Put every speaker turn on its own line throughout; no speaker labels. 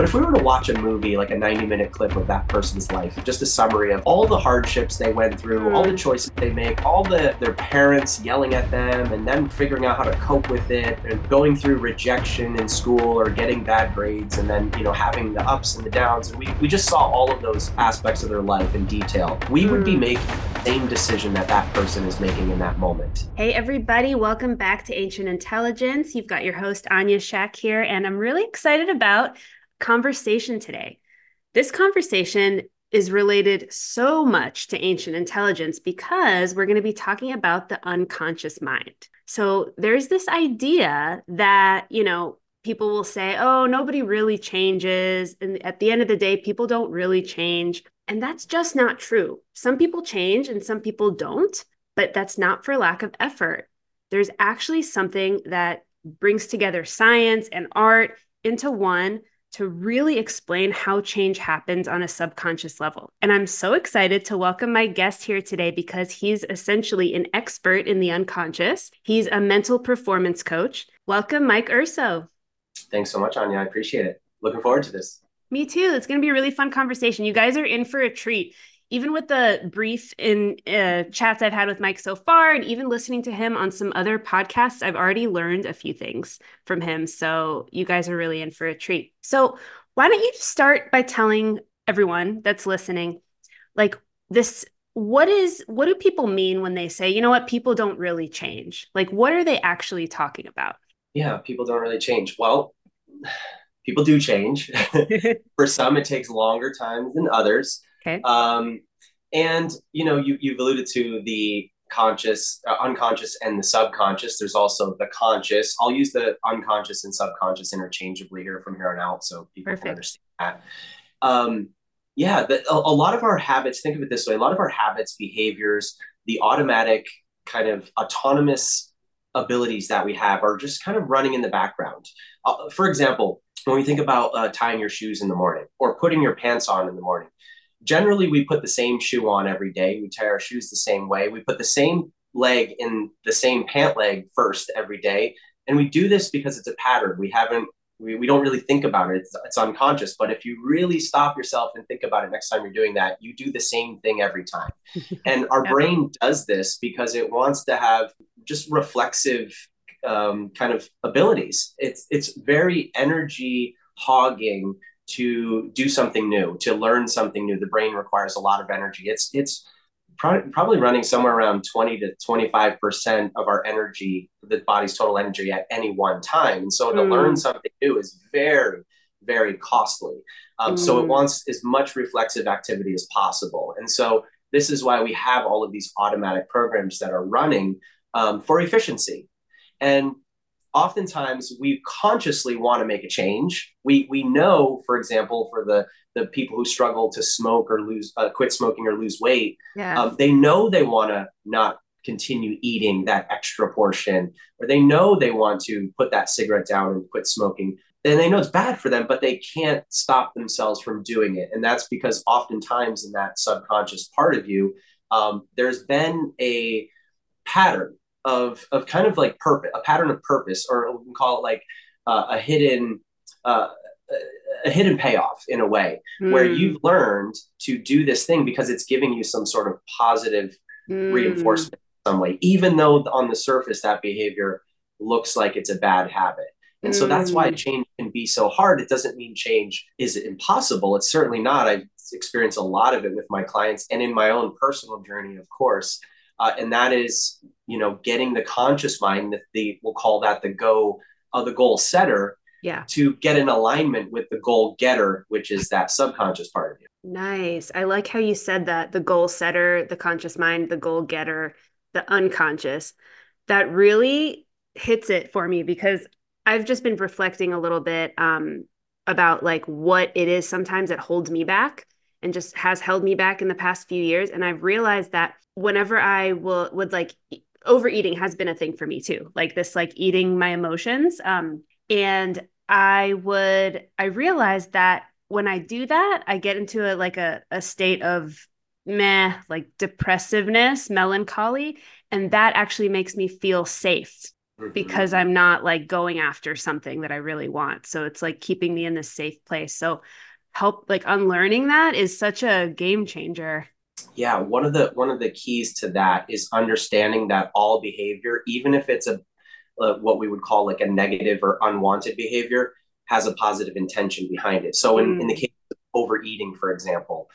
But if we were to watch a movie, like a 90 minute clip of that person's life, just a summary of all the hardships they went through, all the mm. choices they make, all the their parents yelling at them, and then figuring out how to cope with it, and going through rejection in school or getting bad grades, and then you know having the ups and the downs, and we, we just saw all of those aspects of their life in detail. We would be mm. making the same decision that that person is making in that moment.
Hey everybody, welcome back to Ancient Intelligence. You've got your host Anya Shack here, and I'm really excited about conversation today. This conversation is related so much to ancient intelligence because we're going to be talking about the unconscious mind. So there's this idea that, you know, people will say, oh, nobody really changes. And at the end of the day, people don't really change. And that's just not true. Some people change and some people don't, but that's not for lack of effort. There's actually something that brings together science and art into one to really explain how change happens on a subconscious level. And I'm so excited to welcome my guest here today because he's essentially an expert in the unconscious. He's a mental performance coach. Welcome, Mike Urso.
Thanks so much, Anya. I appreciate it. Looking forward to this.
Me too. It's going to be a really fun conversation. You guys are in for a treat even with the brief in uh, chats I've had with Mike so far, and even listening to him on some other podcasts, I've already learned a few things from him. So you guys are really in for a treat. So why don't you start by telling everyone that's listening, like this, what is, what do people mean when they say, you know what, people don't really change? Like, what are they actually talking about?
Yeah, people don't really change. Well, people do change. For some, it takes longer time than others.
Okay.
Um, and you know, you you've alluded to the conscious, uh, unconscious, and the subconscious. There's also the conscious. I'll use the unconscious and subconscious interchangeably here from here on out, so people Perfect. can understand that. Um, yeah, the, a, a lot of our habits. Think of it this way: a lot of our habits, behaviors, the automatic kind of autonomous abilities that we have are just kind of running in the background. Uh, for example, when we think about uh, tying your shoes in the morning or putting your pants on in the morning, generally we put the same shoe on every day. We tie our shoes the same way. We put the same leg in the same pant leg first every day. And we do this because it's a pattern. We haven't, we, we don't really think about it. It's, it's unconscious. But if you really stop yourself and think about it next time you're doing that, you do the same thing every time. and our yeah. brain does this because it wants to have just reflexive um, kind of abilities. It's, it's very energy hogging to do something new, to learn something new. The brain requires a lot of energy. It's it's probably running somewhere around 20 to 25% of our energy, the body's total energy at any one time. And so to mm. learn something new is very, very costly. Um, mm. So it mm. wants as much reflexive activity as possible. And so this is why we have all of these automatic programs that are running um, for efficiency. And oftentimes we consciously want to make a change. We we know, for example, for the the people who struggle to smoke or lose uh, quit smoking or lose weight,
yeah. um,
they know they want to not continue eating that extra portion, or they know they want to put that cigarette down and quit smoking. And they know it's bad for them, but they can't stop themselves from doing it. And that's because oftentimes in that subconscious part of you, um, there's been a pattern of of kind of like purpose, a pattern of purpose, or we can call it like uh, a hidden uh, a hidden payoff in a way, mm. where hmm. you've learned to do this thing because it's giving you some sort of positive mm. reinforcement in some way, even though on the surface that behavior looks like it's a bad habit. And so that's why hmm. change can be so hard. It doesn't mean change is impossible. It's certainly not. I've experienced a lot of it with my clients and in my own personal journey, of course. Uh, and that is you know getting the conscious mind that the we'll call that the go of uh, the goal setter
yeah.
to get in alignment with the goal getter which is that subconscious part of you.
Nice. I like how you said that the goal setter the conscious mind the goal getter the unconscious. That really hits it for me because i've just been reflecting a little bit um, about like what it is sometimes that holds me back and just has held me back in the past few years and i've realized that whenever i will would like overeating has been a thing for me too like this like eating my emotions um and i would i realized that when i do that i get into a like a, a state of meh like depressiveness melancholy and that actually makes me feel safe mm-hmm. because I'm not like going after something that I really want. So it's like keeping me in this safe place. So help like unlearning that is such a game changer.
Yeah, one of the one of the keys to that is understanding that all behavior, even if it's a uh, what we would call like a negative or unwanted behavior, has a positive intention behind it. So in, mm. in the mm. case of overeating, for example,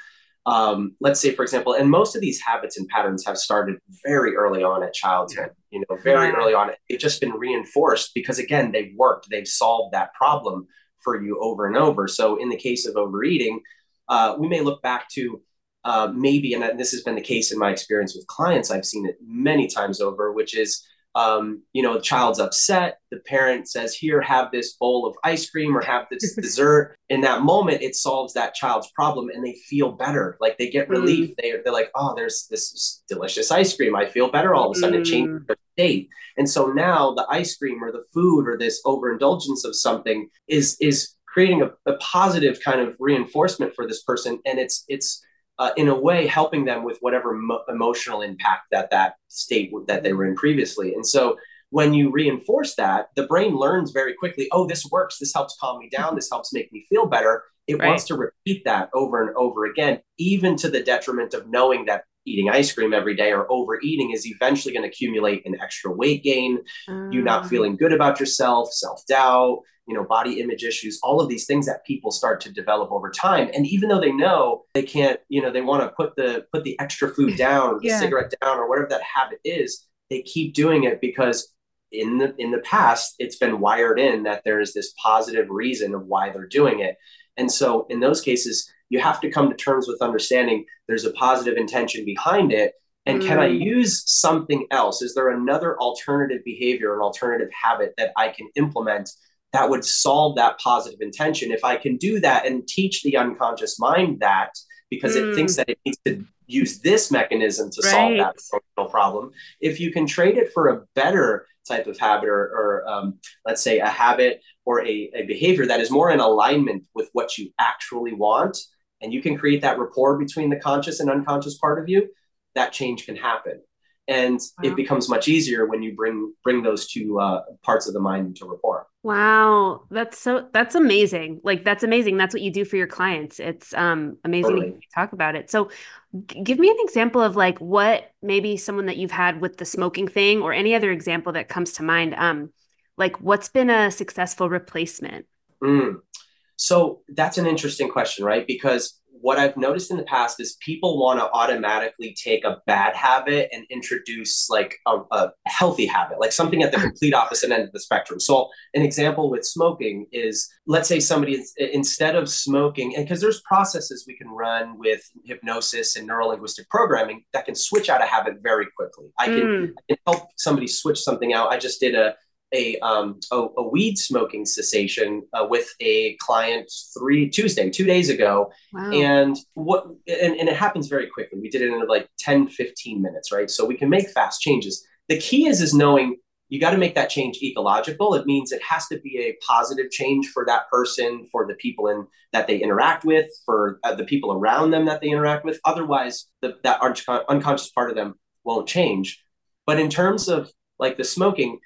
um, let's say, for example, and most of these habits and patterns have started very early on at childhood, you know, very yeah. early on. They've just been reinforced because, again, they've worked, they've solved that problem for you over and over. So, in the case of overeating, uh, we may look back to uh, maybe, and this has been the case in my experience with clients, I've seen it many times over, which is um, you know, the child's upset. The parent says, Here, have this bowl of ice cream or have this dessert. In that moment, it solves that child's problem and they feel better. Like they get relief. Mm. They, they're like, Oh, there's this delicious ice cream. I feel better all of a sudden. Mm. It changes their state. And so now the ice cream or the food or this overindulgence of something is, is creating a, a positive kind of reinforcement for this person. And it's, it's, uh, in a way helping them with whatever mo- emotional impact that that state w- that they were in previously and so when you reinforce that the brain learns very quickly oh this works this helps calm me down this helps make me feel better it right. wants to repeat that over and over again even to the detriment of knowing that eating ice cream every day or overeating is eventually going to accumulate an extra weight gain um. you not mm. feeling good about yourself self-doubt you know body image issues all of these things that people start to develop over time and even though they know they can't you know they want to put the put the extra food down or the yeah. cigarette down or whatever that habit is they keep doing it because in the in the past it's been wired in that there is this positive reason of why they're doing it and so in those cases you have to come to terms with understanding there's a positive intention behind it and mm. can I mm. use something else? Is there another alternative behavior, an alternative habit that I can implement that would solve that positive intention. If I can do that and teach the unconscious mind that because mm. it thinks mm. that it needs to use this mechanism to right. solve that emotional problem, if you can trade it for a better type of habit or, or um, let's say a habit or a, a behavior that is more in alignment with what you actually want, and you can create that rapport between the conscious and unconscious part of you, that change can happen. And wow. it becomes much easier when you bring bring those two uh, parts of the mind into rapport.
Wow. That's so that's amazing. Like that's amazing. That's what you do for your clients. It's um amazing totally. to talk about it. So g- give me an example of like what maybe someone that you've had with the smoking thing or any other example that comes to mind. Um like what's been a successful replacement?
Mm. So that's an interesting question right because what I've noticed in the past is people want to automatically take a bad habit and introduce like a, a, healthy habit, like something at the complete opposite end of the spectrum. So, an example with smoking is let's say somebody instead of smoking, and because there's processes we can run with hypnosis and neuro linguistic programming that can switch out a habit very quickly. I can, mm. I can help somebody switch something out. I just did a a, um, a, a, weed smoking cessation uh, with a client three Tuesday, two days ago. Wow. And what, and, and it happens very quickly. We did it in like 10, 15 minutes, right? So we can make fast changes. The key is, is knowing you got to make that change ecological. It means it has to be a positive change for that person, for the people in that they interact with, for uh, the people around them that they interact with. Otherwise, the, that unconscious part of them won't change. But in terms of like the smoking,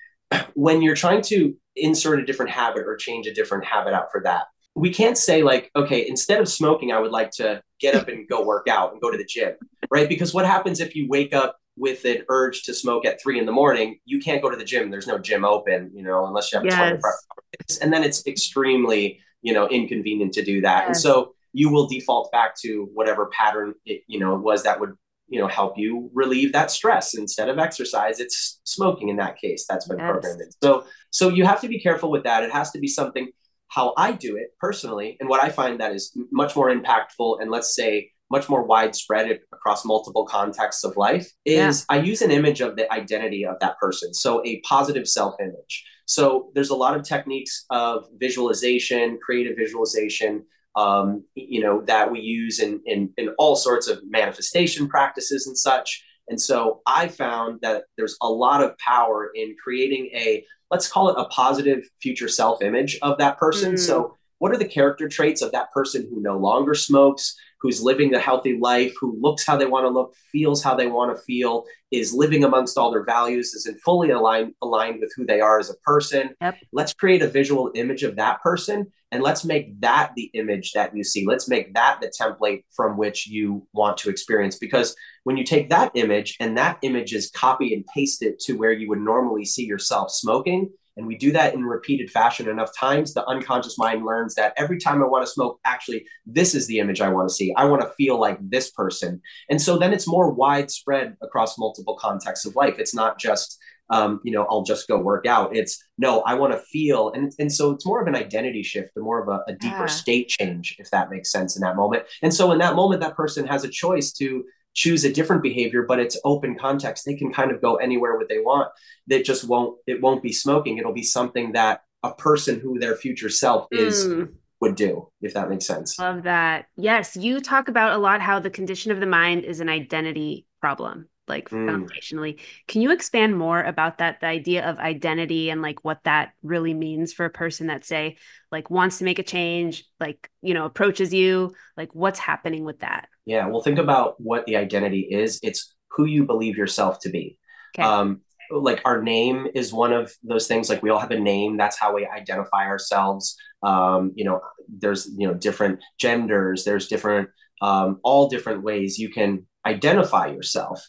when you're trying to insert a different habit or change a different habit out for that, we can't say like, okay, instead of smoking, I would like to get up and go work out and go to the gym, right? Because what happens if you wake up with an urge to smoke at three in the morning? You can't go to the gym. There's no gym open, you know, unless you have yes. a 24 hours. And then it's extremely, you know, inconvenient to do that. Yes. And so you will default back to whatever pattern it, you know, it was that would you know help you relieve that stress instead of exercise it's smoking in that case that's been yes. programmed in. so so you have to be careful with that it has to be something how i do it personally and what i find that is much more impactful and let's say much more widespread across multiple contexts of life is yeah. i use an image of the identity of that person so a positive self image so there's a lot of techniques of visualization creative visualization um, you know, that we use in, in, in all sorts of manifestation practices and such. And so I found that there's a lot of power in creating a, let's call it a positive future self image of that person. Mm. So, what are the character traits of that person who no longer smokes? Who's living the healthy life, who looks how they want to look, feels how they want to feel, is living amongst all their values, is in fully aligned aligned with who they are as a person.
Yep.
Let's create a visual image of that person and let's make that the image that you see. Let's make that the template from which you want to experience because when you take that image and that image is copy and paste it to where you would normally see yourself smoking, and we do that in repeated fashion enough times, the unconscious mind learns that every time I want to smoke, actually, this is the image I want to see. I want to feel like this person. And so then it's more widespread across multiple contexts of life. It's not just, um, you know, I'll just go work out. It's no, I want to feel. And, and so it's more of an identity shift, and more of a, a deeper yeah. state change, if that makes sense in that moment. And so in that moment, that person has a choice to choose a different behavior but it's open context. They can kind of go anywhere what they want. They just won't it won't be smoking. It'll be something that a person who their future self is mm. would do if that makes sense.
Love that. Yes you talk about a lot how the condition of the mind is an identity problem like mm. foundationally. Can you expand more about that the idea of identity and like what that really means for a person that say like wants to make a change like you know approaches you? Like what's happening with that
yeah well think about what the identity is it's who you believe yourself to be okay. um like our name is one of those things like we all have a name that's how we identify ourselves um you know there's you know different genders there's different um all different ways you can identify yourself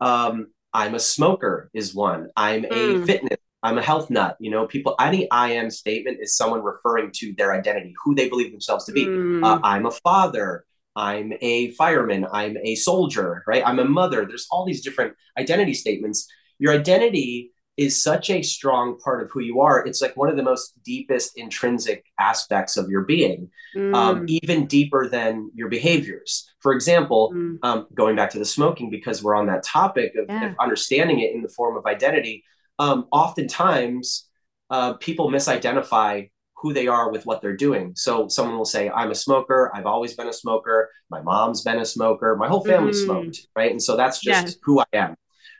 um i'm a smoker is one i'm a mm. fitness I'm a health nut. You know, people, any I am statement is someone referring to their identity, who they believe themselves to be. Mm. Uh, I'm a father. I'm a fireman. I'm a soldier, right? I'm a mother. There's all these different identity statements. Your identity is such a strong part of who you are. It's like one of the most deepest intrinsic aspects of your being, mm. um, even deeper than your behaviors. For example, mm. um, going back to the smoking, because we're on that topic of, yeah. of understanding it in the form of identity um, oftentimes uh, people misidentify who they are with what they're doing. So someone will say, I'm a smoker. I've always been a smoker. My mom's been a smoker. My whole family mm. smoked. Right. And so that's just yes. who I am.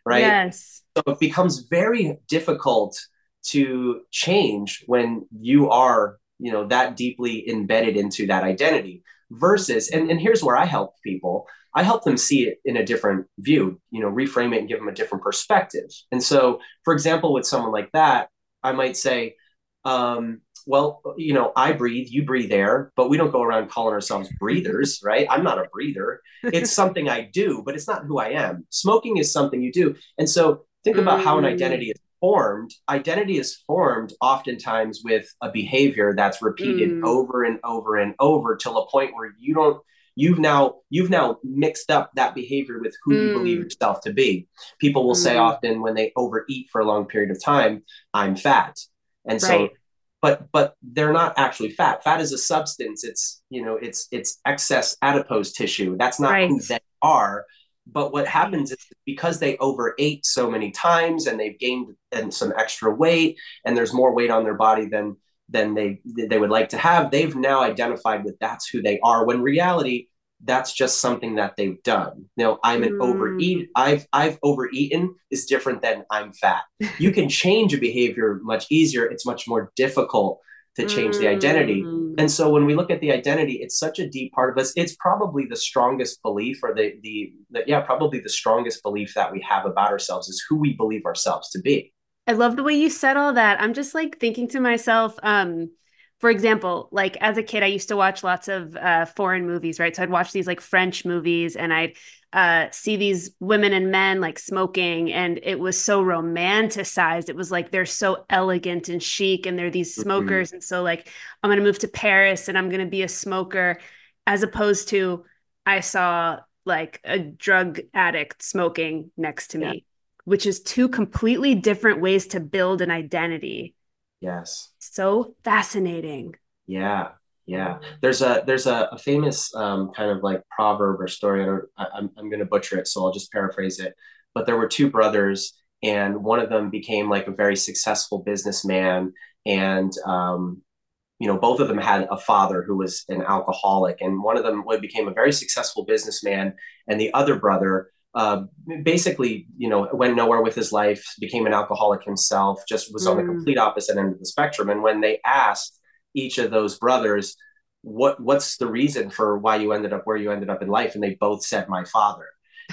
Right.
Yes.
So it becomes very difficult to change when you are, you know, that deeply embedded into that identity versus, and, and here's where I help people. I help them see it in a different view, you know, reframe it and give them a different perspective. And so, for example, with someone like that, I might say, um, well, you know, I breathe, you breathe air, but we don't go around calling ourselves breathers, right? I'm not a breather. It's something I do, but it's not who I am. Smoking is something you do. And so think about mm. how an identity is formed. Identity is formed oftentimes with a behavior that's repeated mm. over and over and over till a point where you don't you've now you've now mixed up that behavior with who mm. you believe hmm. yourself to be people will mm. say often when they overeat for a long period of time i'm fat and right. so but but they're not actually fat. Fat is a substance. It's you know it's it's excess adipose tissue. That's not right. who they are. But what happens is because they overate so many times and they've gained and some extra weight and there's more weight on their body than than they they would like to have they've now identified that that's who they are when reality that's just something that they've done know i'm an mm. overeat i've i've overeaten is different than i'm fat you can change a behavior much easier it's much more difficult to change mm. the identity mm. and so when we look at the identity it's such a deep part of us it's probably the strongest belief or the the, the yeah probably the strongest belief that we have about ourselves is who we believe ourselves to be
I love the way you said all that. I'm just like thinking to myself, um, for example, like as a kid, I used to watch lots of uh, foreign movies, right? So I'd watch these like French movies and I'd uh, see these women and men like smoking, and it was so romanticized. It was like they're so elegant and chic, and they're these mm-hmm. smokers. Mm-hmm. And so, like, I'm going to move to Paris and I'm going to be a smoker, as opposed to I saw like a drug addict smoking next to me which is two completely different ways to build an identity.
Yes.
So fascinating.
Yeah. Yeah. There's a there's a, a famous um, kind of like proverb or story. I I'm I'm going to butcher it, so I'll just paraphrase it. But there were two brothers, and one of them became like a very successful businessman, and um, you know both of them had a father who was an alcoholic, and one of them became a very successful businessman, and the other brother uh, basically, you know, went nowhere with his life, became an alcoholic himself, just was mm. on the mm. complete opposite end of the spectrum. And when they asked each of those brothers, what what's the reason for why you ended up where you ended up in life and they both said my father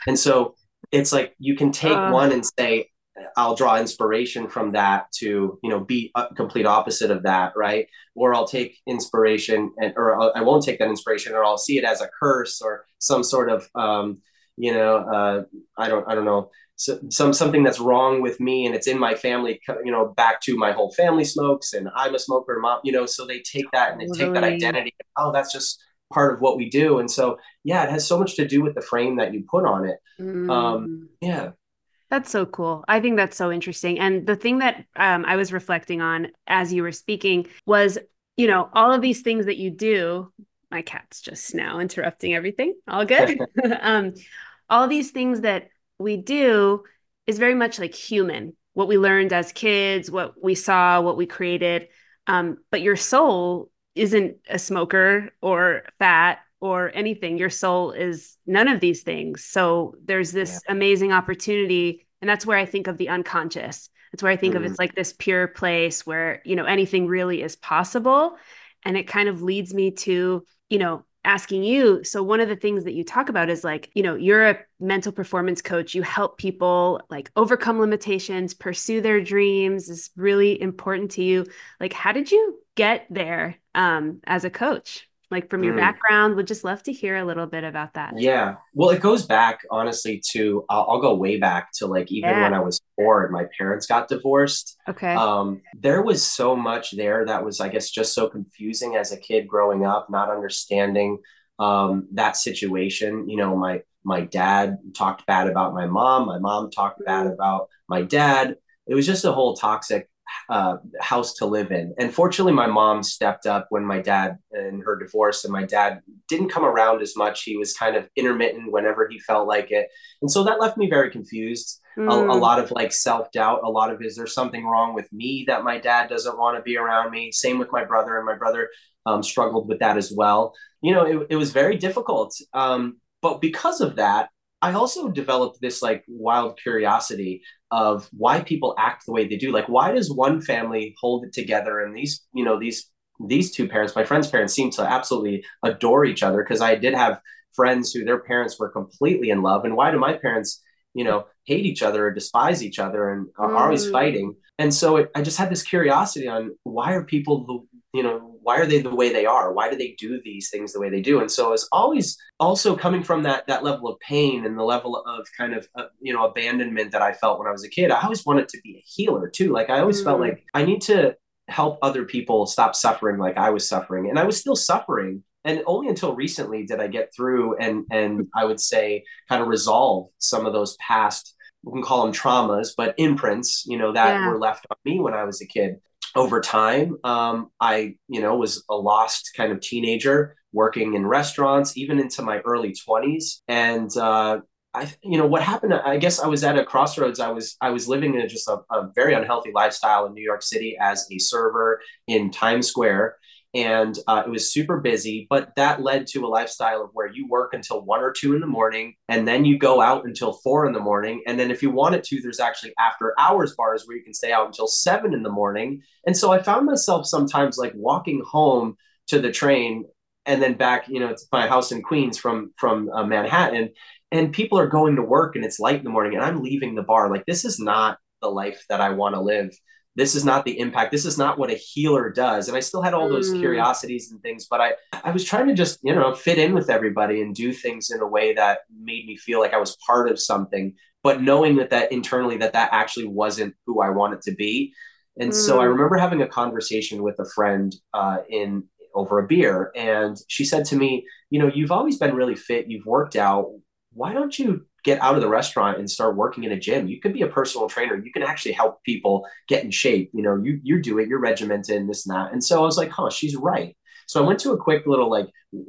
and so it's like you can take uh, one and say I'll draw inspiration from that to you know be a complete opposite of that, right? Or I'll take inspiration and or I'll, I will not take that inspiration, or I'll see it as a curse or some sort of um, you know uh, I don't I don't know so, some something that's wrong with me and it's in my family you know back to my whole family smokes and I'm a smoker, mom you know so they take that and they take that identity. Oh, that's just part of what we do and so yeah it has so much to do with the frame that you put on it mm. um yeah
that's so cool. I think that's so interesting. And the thing that um, I was reflecting on as you were speaking was, you know, all of these things that you do. My cat's just now interrupting everything. All good. um, all these things that we do is very much like human. What we learned as kids, what we saw, what we created. Um, but your soul isn't a smoker or fat or anything. Your soul is none of these things. So there's this yeah. amazing opportunity. And that's where I think of the unconscious. That's where I think mm. of it's like this pure place where, you know, anything really is possible. And it kind of leads me to, you know, asking you. So one of the things that you talk about is like, you know, you're a mental performance coach. You help people like overcome limitations, pursue their dreams is really important to you. Like, how did you get there um, as a coach? Like from your mm. background would just love to hear a little bit about that
yeah well it goes back honestly to i'll, I'll go way back to like even yeah. when i was four and my parents got divorced
okay
um there was so much there that was i guess just so confusing as a kid growing up not understanding um that situation you know my my dad talked bad about my mom my mom talked bad mm. about my dad it was just a whole toxic uh, house to live in. And fortunately, my mom stepped up when my dad and her divorce, and my dad didn't come around as much. He was kind of intermittent whenever he felt like it. And so that left me very confused. Mm. A, a, hmm. lot of like self doubt, a lot of is there something wrong with me that my dad doesn't want to be around me? Same with my brother, and my brother um, struggled with that as well. You know, it, it was very difficult. Um, but because of that, I also developed this like wild curiosity of why people act the way they do. Like, why does one family hold it together and these, you know, these these two parents, my friend's parents, seem to absolutely adore each other because I did have friends who their parents were completely in love. And why do my parents, you know, hate each other or despise each other and are mm. always fighting? And so it, I just had this curiosity on why are people you know why are they the way they are? Why do they do these things the way they do? And so it's always also coming from that that level of pain and the level of kind of uh, you know abandonment that i felt when i was a kid. I always wanted to be a healer too. Like i always mm. felt like i need to help other people stop suffering like i was suffering and i was still suffering. And only until recently did i get through and and i would say kind of resolve some of those past we can call them traumas but imprints you know that yeah. were left on me when i was a kid over time, um, I, you know, was a lost kind of teenager working in restaurants, even into my early 20s. And, uh, I, you know, what happened, I guess I was at a crossroads. I was, I was living in just a, a very unhealthy lifestyle in New York City as a server in Times Square and uh, it was super busy but that led to a lifestyle of where you work until one or two in the morning and then you go out until four in the morning and then if you wanted to there's actually after hours bars where you can stay out until seven in the morning. And so i found myself sometimes like walking home to the train and then back you know to my house in queens from from uh, manhattan and people are going to work and it's light in the morning and i'm leaving the bar. Like this is not the life that i want to live this is not the impact this is not what a healer does and i still had all those mm. curiosities and things but i i was trying to just you know fit in with everybody and do things in a way that made me feel like i was part of something but knowing that that internally that that actually wasn't who i wanted to be and mm. so i mm. remember having a conversation with a friend uh, in over a beer and she said to me you know you've always been really fit you've worked out why don't you get out of the restaurant and start working in a gym. You could be a personal trainer. You can actually help people get in shape. You know, you you do it. You're regimented and this and that. And so I was like, huh, she's right. So I went to a quick little like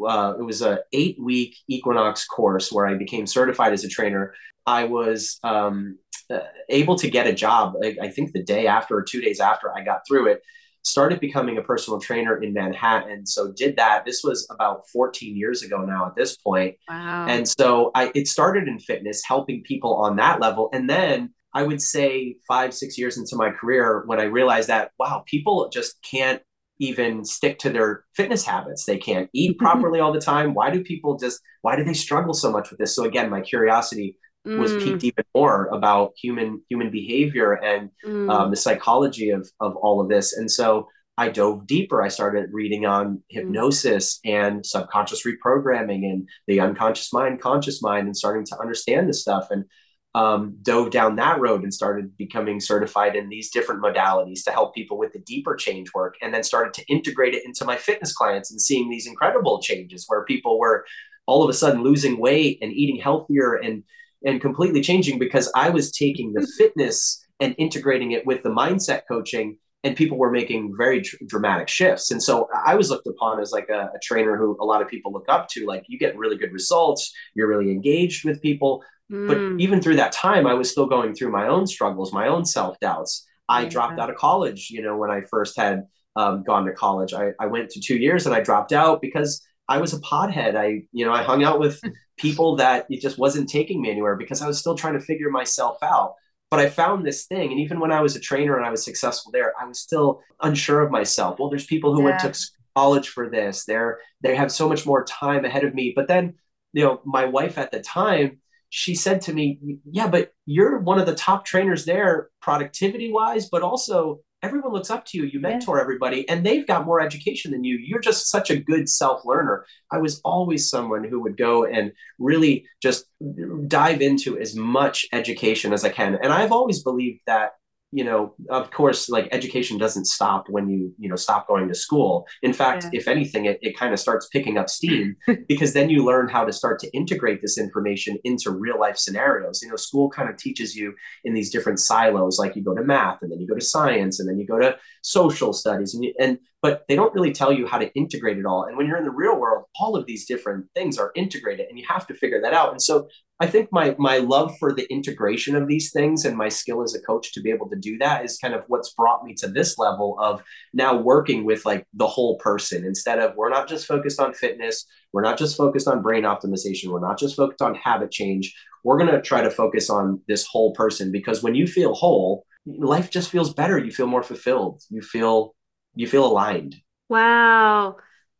uh, it was a eight week Equinox course where I became certified as a trainer. I was um, uh, able to get a job. Like, I think the day after or two days after I got through it started becoming a personal trainer in Manhattan. So did that. This was about 14 years ago now at this point. Wow. And so I it started in fitness, helping people on that level. And then I would say five, six years into my career when I realized that, wow, people just can't even stick to their fitness habits. They can't eat properly all the time. Why do people just why do they struggle so much with this? So again, my curiosity mm. was piqued even more about human human behavior and mm. um, the psychology of of all of this. And so I dove deeper. I started reading on mm. hypnosis mm. and subconscious reprogramming and the unconscious mind, conscious mind, and starting to understand this stuff. And um, dove down that road and started becoming certified in these different modalities to help people with the deeper change work and then started to integrate it into my fitness clients and seeing these incredible changes where people were all of a sudden losing weight and eating healthier and and completely changing because I was taking the fitness and integrating it with the mindset coaching and people were making very dr- dramatic shifts and so i was looked upon as like a, a, trainer who a lot of people look up to like you get really good results you're really engaged with people mm. but even through that time i was still going through my own struggles my own self-doubts i yeah. dropped out of college you know when i first had um, gone to college I, I went to two years and i dropped out because i was a pothead i you know i hung out with people that it just wasn't taking me anywhere because i was still trying to figure myself out but I found this thing. And even when I was a trainer and I was successful there, I was still unsure of myself. Well, there's people who yeah. went to college for this. They're they have so much more time ahead of me. But then, you know, my wife at the time, she said to me, Yeah, but you're one of the top trainers there, productivity wise, but also everyone looks up to you. You mentor yeah. everybody, and they've got more education than you. You're just such a good self learner. I was always someone who would go and really just dive into as much education as I can. And I've always believed that you know of course like education doesn't stop when you you know stop going to school in fact yeah. if anything it, it kind of starts picking up steam because then you learn how to start to integrate this information into real life scenarios you know school kind of teaches you in these different silos like you go to math and then you go to science and then you go to social studies and, you, and but they don't really tell you how to integrate it all. And when you're in the real world all of these different things are integrated and you have to figure that out. And so I think my my love for the integration of these things and my skill as a coach to be able to do that is kind of what's brought me to this level of now working with like the whole person instead of we're not just focused on fitness, we're not just focused on brain optimization, we're not just focused on habit change. We're going to try to focus on this whole person because when you feel whole, life just feels better, you feel more fulfilled, you feel you feel aligned.
Wow.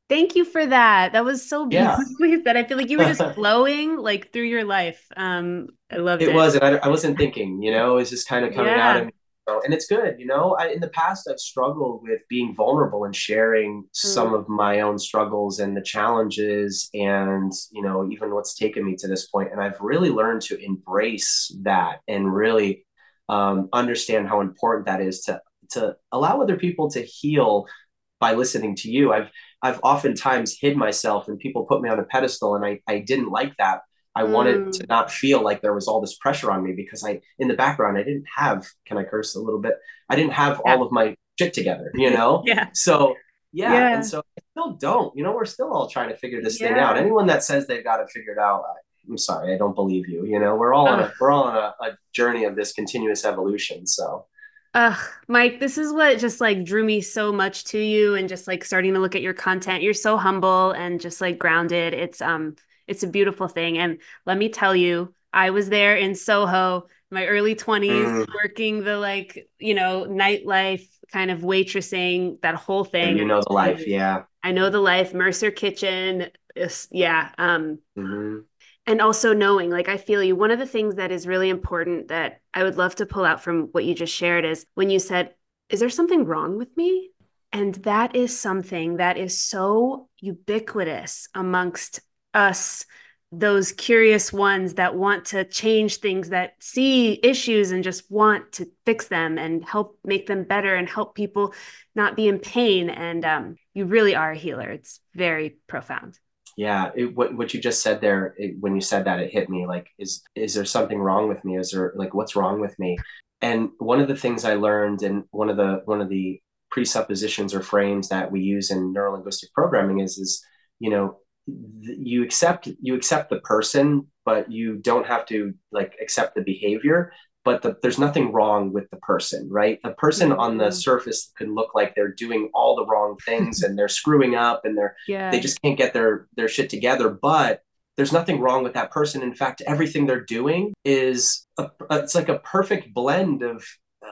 Thank you for that. That was so beautifully yeah. said. I feel like you were just flowing like through your life. Um, I loved it.
It was, and I, I wasn't thinking. You know, it was just kind of coming yeah. out of me. And it's good, you know. I, in the past, I've struggled with being vulnerable and sharing mm. some of my own struggles and the challenges, and you know, even what's taken me to this point. And I've really learned to embrace that and really um, understand how important that is to to allow other people to heal by listening to you. I've I've oftentimes hid myself and people put me on a pedestal and I, I didn't like that. I mm. wanted to not feel like there was all this pressure on me because I in the background I didn't have can I curse a little bit? I didn't have yeah. all of my shit together, you know?
yeah.
So yeah, yeah, and so I still don't. You know, we're still all trying to figure this yeah. thing out. Anyone that says they've got it figured out, I, am sorry, I don't believe you. You know, we're all on a we're all on a, a journey of this continuous evolution. So
Ugh, Mike, this is what just like drew me so much to you and just like starting to look at your content. You're so humble and just like grounded. It's um it's a beautiful thing. And let me tell you, I was there in Soho, my early 20s, mm. working the like, you know, nightlife kind of waitressing, that whole thing.
And you know the life, yeah.
I know the life, Mercer Kitchen. Yeah. Um mm-hmm and also knowing like i feel you. One of the things that is really important that i would love to pull out from what you just shared is when you said is there something wrong with me? And that is something that is so ubiquitous amongst us those curious ones that want to change things that see issues and just want to fix them and help make them better and help people not be in pain. And um, you really are a healer. It's very profound
yeah it, what, what you just said there it, when you said that it hit me like is is there something wrong with me? Is there like what's wrong with me? And one of the things i learned and one of the one of the presuppositions or frames that we use in neurolinguistic programming is is you know you accept you accept the person but you don't have to like accept the behavior but the, there's nothing wrong with the person, right? The person mm-hmm. on the surface could look like they're doing all the wrong things and they're screwing up and they're yeah. they just can't get their their shit together. But there's nothing wrong with that person. In fact, everything they're doing is a, it's like a perfect blend of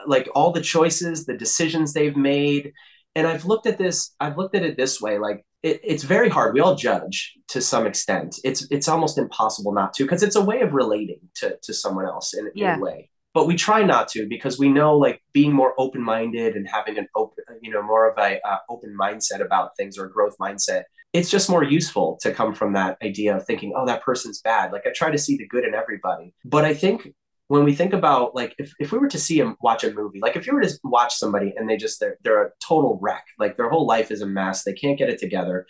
like all the choices, the decisions they've made, And I've looked at this, I've looked at it this way, like it, it's very hard. We all judge to some extent. It's it's almost impossible not to, because it's a way of relating to to someone else in, yeah. in a way. But we try not to because we know like being more open minded and having an open, you know, more of a uh, open mindset about things or growth mindset. It's just more useful to come from that idea of thinking, oh, that person's bad. Like I try to see the good in everybody. But I think when we think about like if, if we were to see him watch a movie like if you were to watch somebody and they just they're, they're a total wreck like their whole life is a mess they can't get it together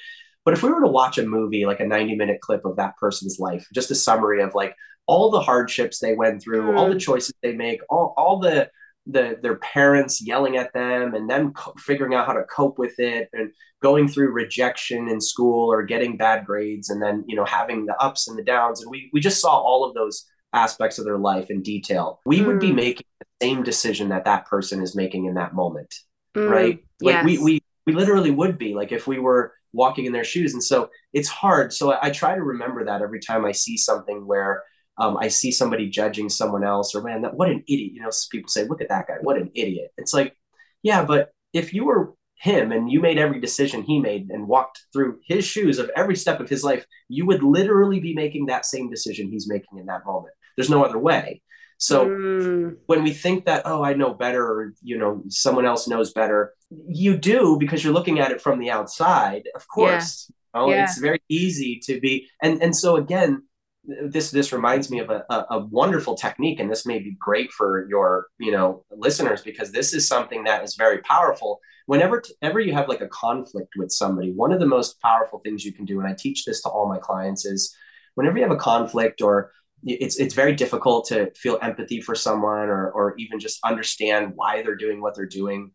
but if we were to watch a movie like a 90 minute clip of that person's life just a summary of like all the hardships they went through mm. all the mm. choices they make all, all the the their parents yelling at them and them co- figuring out how to cope with it and going through rejection in school or getting bad grades and then you know having the ups and the downs and we we just saw all of those aspects of their life in detail, we mm. would be mm. making the same decision that that person is making in that moment, mm. right? Like yes. we we we literally would be like if we were walking in their shoes, and so it's hard. So I, I try to remember that every time I see something where. Um, I see somebody judging someone else, or man, that what an idiot! You know, people say, "Look at that guy, what an idiot!" It's like, yeah, but if you were him and you made every decision he made and walked through his shoes of every step of his life, you would literally be making that same decision he's making in that moment. There's no other way. So mm. when we think that, oh, I know better, or, you know, someone else knows better, you do because you're looking at it from the outside, of course. Yeah. You know, yeah. It's very easy to be. And, and so again, this this reminds me of a, a, a, wonderful technique and this may be great for your you know listeners because this is something that is very powerful whenever ever you have like a conflict with somebody one of the most powerful things you can do and i teach this to all my clients is whenever you have a conflict or it's it's very difficult to feel empathy for someone or or even just understand why they're doing what they're doing.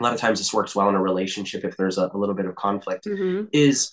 A lot of times this works well in a relationship if there's a, a little bit of conflict. Mm-hmm. Is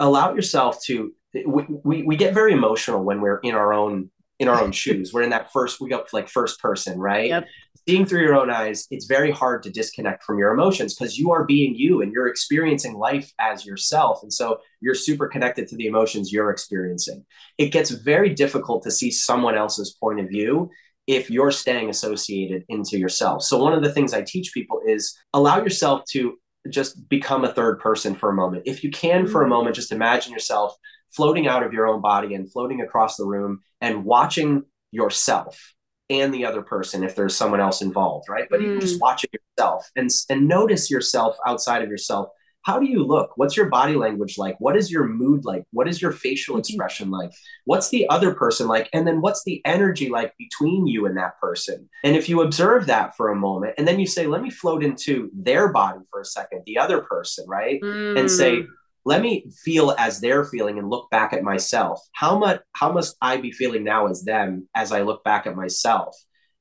allow yourself to we, we we get very emotional when we're in our own in our own shoes. We're in that first we go like first person, right? Yep seeing through your own eyes, it's very hard to disconnect from your emotions because you are being you and you're experiencing life as yourself. And so you're super connected to the emotions you're experiencing. It gets very difficult to see someone else's point of view if you're staying associated into yourself. So, one of the things I teach people is allow yourself to just become a third person for a moment. If you can, for a mm-hmm. moment, just imagine yourself floating out of your own body and floating across the room and watching yourself and the other person if there's someone else involved, right? But mm. you just watching yourself and and notice yourself outside of yourself. How do you look? What's your body language like? What is your mood like? What is your facial mm-hmm. expression like? What's the other person like? And then what's the energy like between you and that person? And if you observe that for a moment and then you say, let me float into their body for a second, the other person, right? Mm. And say, mm let me feel as they're feeling and look back at myself. How much how must i be feeling now as them as i look back at myself?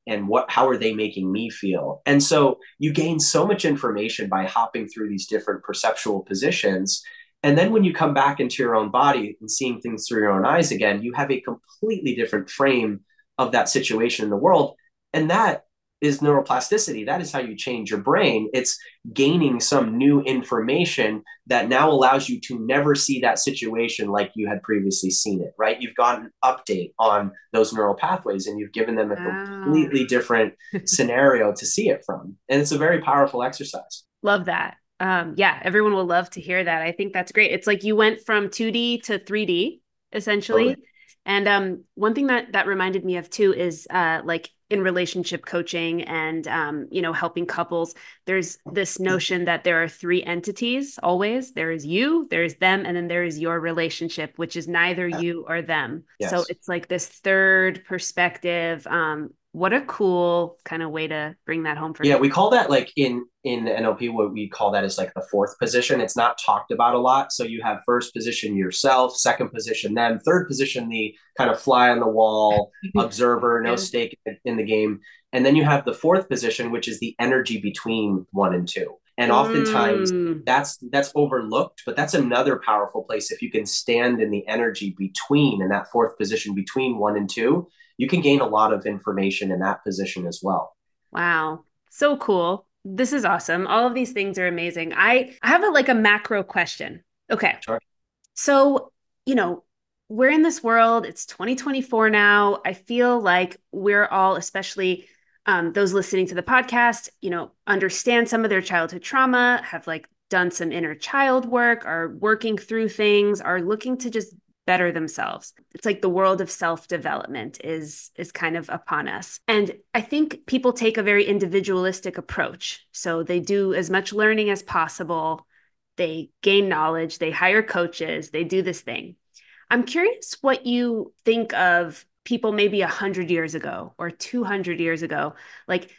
And what how are they making me feel? And so you gain so much information by hopping through these different perceptual positions. And then when you come back into your own body and seeing things through your own eyes again you have a completely different frame of that situation in the world. And that is neuroplasticity. That is how you change your brain. It's gaining some new information that now allows you to never see that situation like you had previously seen it, right? You've got an update on those neural pathways and you've given them a completely different scenario to see it from. And it's a very powerful exercise.
Love that. Um, yeah, everyone will love to hear that. I think that's great. It's like you went from 2D to 3D essentially. Totally. And um, one thing that that reminded me of too is uh, like in relationship coaching and um, you know helping couples there's this notion that there are three entities always. There is you there is them and then there is your relationship which is neither you or them. Yes. so it's like this third perspective um, what a cool kind of way to bring that home for
yeah we call that like in in nlp what we call that is like the fourth position. It's not talked about a lot. So you have first position yourself second position them third position the kind of fly on the wall observer no stake in the game. And then you have the fourth position which is the energy between one and two. And oftentimes mm. that's that's overlooked but that's another powerful place if you can stand in the energy between in that fourth position between one and two you can gain a lot of information in that position as well.
Wow. So cool. This is awesome. All of these things are amazing. I, I have a like a macro question. Okay. Sure. So, you know, we're in this world. It's 2024 now. I feel like we're all, especially um, those listening to the podcast, you know, understand some of their childhood trauma, have like done some inner child work, are working through things, are looking to just better themselves. It's like the world of self-development is is kind of upon us. And I think people take a very individualistic approach. So they do as much learning as possible. They gain knowledge, they hire coaches, they do this thing. I'm curious what you think of people maybe 100 years ago or 200 years ago. Like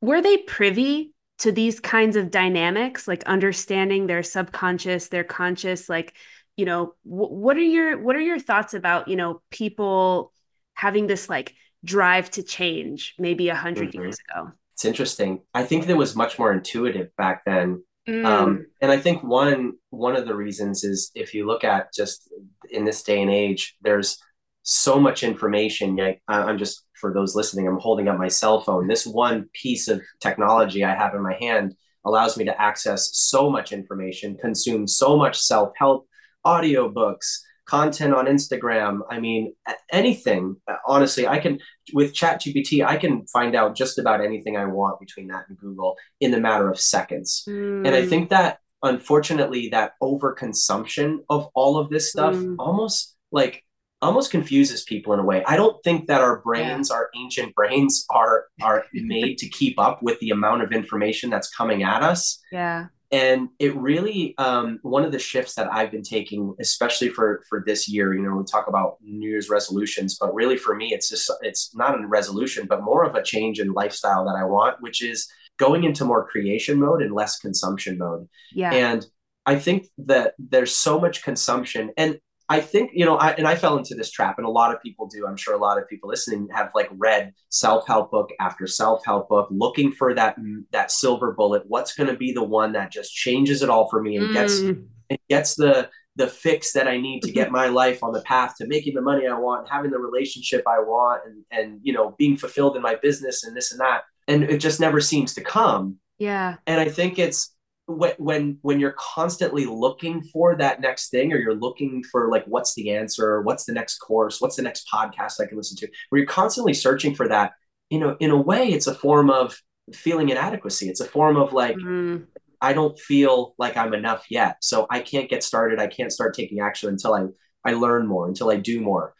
were they privy to these kinds of dynamics, like understanding their subconscious, their conscious, like you know what are your what are your thoughts about you know people having this like drive to change maybe a 100 mm-hmm. years ago?
It's interesting. I think it was much more intuitive back then. Mm. um, and i think one one of the reasons is if you look at just in this day and age there's so much information. I, i'm just for those listening i'm holding up my cell phone. This one piece of technology i have in my hand allows me to access so much information consume so much self-help audiobooks, content on Instagram. I mean, anything. Honestly, I can with ChatGPT, I can find out just about anything I want between that and Google in the matter of seconds. Mm. And I think that unfortunately, that overconsumption of all of this stuff mm. almost like almost confuses people in a way. I don't think that our brains, yeah. our ancient brains, are are made to keep up with the amount of information that's coming at us.
Yeah
and it really um, one of the shifts that i've been taking especially for for this year you know we talk about new year's resolutions but really for me it's just it's not a resolution but more of a change in lifestyle that i want which is going into more creation mode and less consumption mode.
Yeah.
And i think that there's so much consumption and I think, you know, I, and I fell into this trap, and a lot of people do. I'm sure a lot of people listening have like read self help book after self help book, looking for that that silver bullet. What's going to be the one that just changes it all for me and gets mm. and gets the the fix that I need to get my life on the path to making the money I want, having the relationship I want, and and you know being fulfilled in my business and this and that. And it just never seems to come.
Yeah.
And I think it's when when when you're constantly looking for that next thing or you're looking for like what's the answer what's the next course what's the next podcast i can listen to where you're constantly searching for that you know in a way it's a form of feeling inadequacy it's a form of like mm. i don't feel like i'm enough yet so i can't get started i can't start taking action until i i learn more until i do more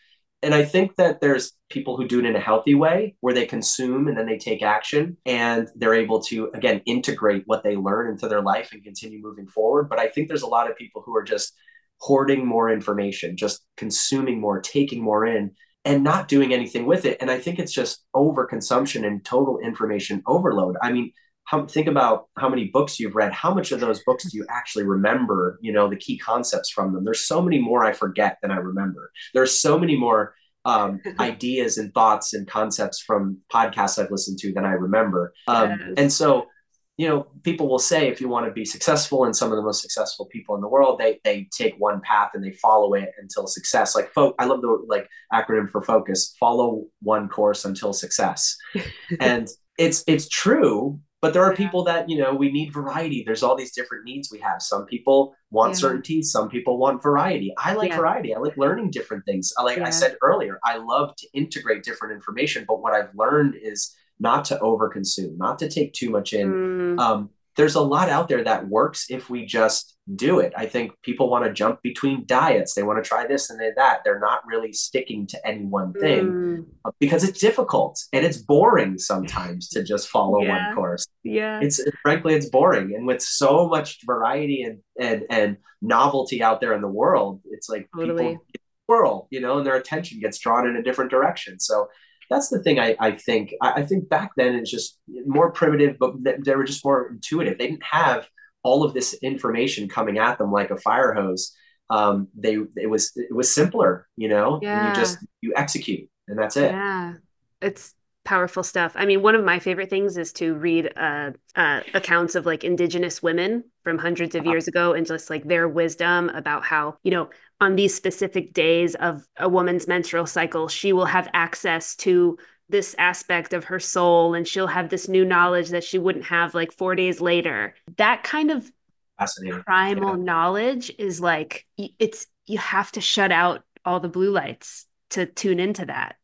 and I think that there's people who do it in a healthy way where they consume and then they take action and they're able to, again, integrate what they learn into their life and continue moving forward. But I think there's a lot of people who are just hoarding more information, just consuming more, taking more in and not doing anything with it. And I think it's just overconsumption and total information overload. I mean, how, think about how many books you've read. How much of those books do you actually remember you know the key concepts from them? There's so many more i forget than i remember. There's so many more um, ideas and thoughts and concepts from podcasts i've listened to than i remember. Um, yes. and so you know people will say if you want to be successful and some of the most successful people in the world they they take one path and they follow it until success. Like fo- i love the like acronym for focus follow one course until success. And it's it's true but there are yeah. people that you know we need variety there's all these different needs we have some people want yeah. certainty some people want variety i like yeah. variety i like learning different things I like i said earlier i love to integrate different information but what i've learned is not to overconsume not to take too much in mm. um, there's a lot out there that works if we just do it. I think people want to jump between diets. They want to try this and that. They're not really sticking to any one thing mm. because it's difficult and it's boring sometimes to just follow yeah. one course.
Yeah.
It's frankly it's boring and with so much variety and and and novelty out there in the world, it's like totally. people whirl, you know, and their attention gets drawn in a different direction. So that's the thing I, I think. I, I think back then it's just more primitive, but they were just more intuitive. They didn't have all of this information coming at them like a fire hose. Um, they it was it was simpler, you know. Yeah. You just you execute, and that's it.
Yeah, it's powerful stuff. I mean, one of my favorite things is to read uh, uh, accounts of like indigenous women from hundreds of uh-huh. years ago and just like their wisdom about how, you know, on these specific days of a woman's menstrual cycle, she will have access to this aspect of her soul and she'll have this new knowledge that she wouldn't have like four days later. That kind of primal yeah. knowledge is like, it's, you have to shut out all the blue lights to tune into that.